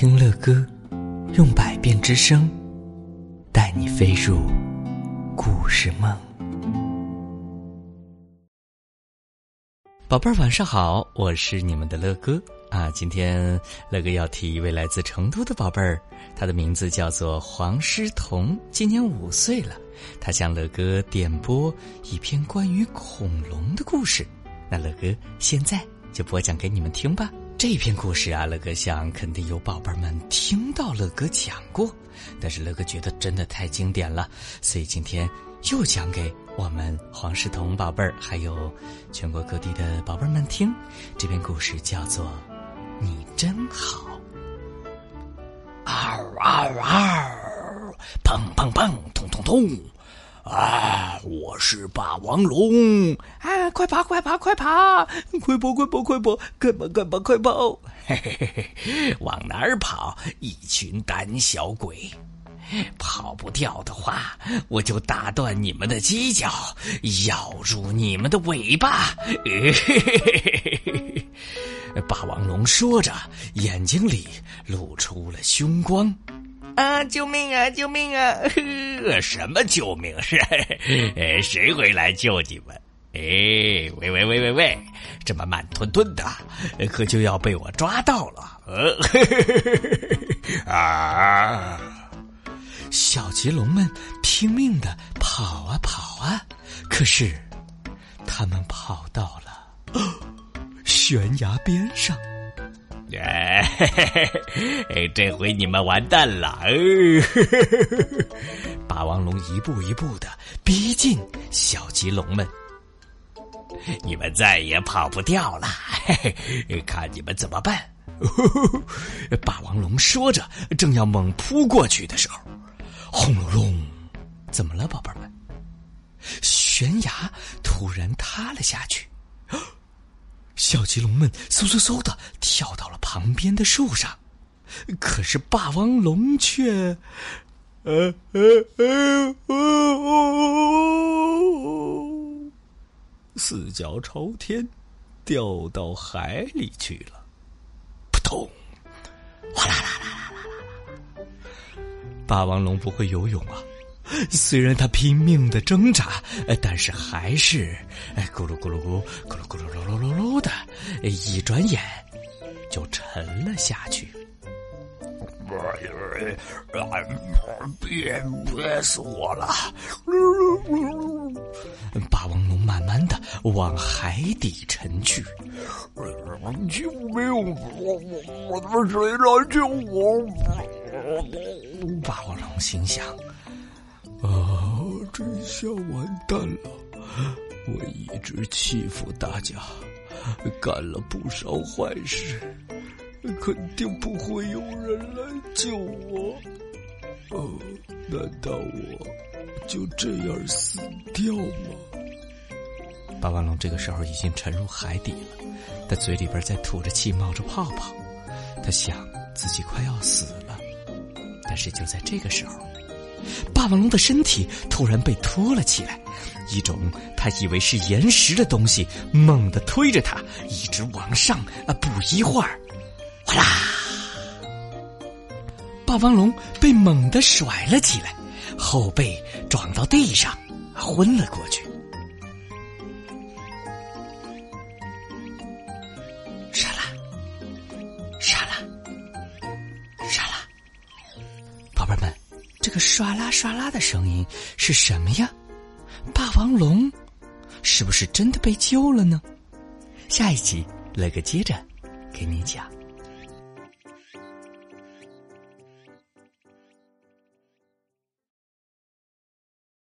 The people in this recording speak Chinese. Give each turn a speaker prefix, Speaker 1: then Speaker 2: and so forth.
Speaker 1: 听乐歌，用百变之声，带你飞入故事梦。宝贝儿，晚上好，我是你们的乐哥啊。今天乐哥要替一位来自成都的宝贝儿，他的名字叫做黄诗彤，今年五岁了。他向乐哥点播一篇关于恐龙的故事，那乐哥现在就播讲给你们听吧。这篇故事啊，乐哥想肯定有宝贝们听到乐哥讲过，但是乐哥觉得真的太经典了，所以今天又讲给我们黄世彤宝贝儿还有全国各地的宝贝们听。这篇故事叫做《你真好》。
Speaker 2: 嗷嗷嗷，砰砰砰，通通通。啊，我是霸王龙！
Speaker 3: 啊，快跑，快跑，快跑！
Speaker 4: 快跑，快跑，快跑！快跑，快跑，快跑！
Speaker 2: 嘿嘿嘿，往哪儿跑？一群胆小鬼！跑不掉的话，我就打断你们的犄角，咬住你们的尾巴！嘿嘿嘿嘿嘿嘿！霸王龙说着，眼睛里露出了凶光。
Speaker 3: 啊！救命啊！救命啊！
Speaker 2: 什么救命？是谁会来救你们？哎，喂喂喂喂喂！这么慢吞吞的，可就要被我抓到了！
Speaker 1: 啊！小棘龙们拼命的跑啊跑啊，可是他们跑到了 悬崖边上。
Speaker 2: 哎，这回你们完蛋了！
Speaker 1: 霸王龙一步一步的逼近小棘龙们，
Speaker 2: 你们再也跑不掉了！嘿 嘿看你们怎么办！
Speaker 1: 霸王龙说着，正要猛扑过去的时候，轰隆隆！怎么了，宝贝们？悬崖突然塌了下去。小棘龙们嗖嗖嗖的跳到了旁边的树上，可是霸王龙却，呃呃呃呃，四脚朝天，掉到海里去了，扑通，哗啦啦啦啦啦啦啦！霸王龙不会游泳啊。虽然他拼命的挣扎，但是还是咕噜咕噜咕咕噜咕噜噜噜噜噜的，一转眼就沉了下去。
Speaker 2: 憋憋死我了！
Speaker 1: 霸王龙慢慢的往海底沉去。
Speaker 2: 救命！我我我，谁来救我？
Speaker 1: 霸王龙心想。
Speaker 4: 啊，这下完蛋了！我一直欺负大家，干了不少坏事，肯定不会有人来救我。哦，难道我就这样死掉吗？
Speaker 1: 霸王龙这个时候已经沉入海底了，他嘴里边在吐着气，冒着泡泡。他想自己快要死了，但是就在这个时候。霸王龙的身体突然被拖了起来，一种他以为是岩石的东西猛地推着他，一直往上。啊，不一会儿，哗啦！霸王龙被猛地甩了起来，后背撞到地上，昏了过去。宝贝们这个唰啦唰啦的声音是什么呀？霸王龙是不是真的被救了呢？下一集乐哥接着给你讲。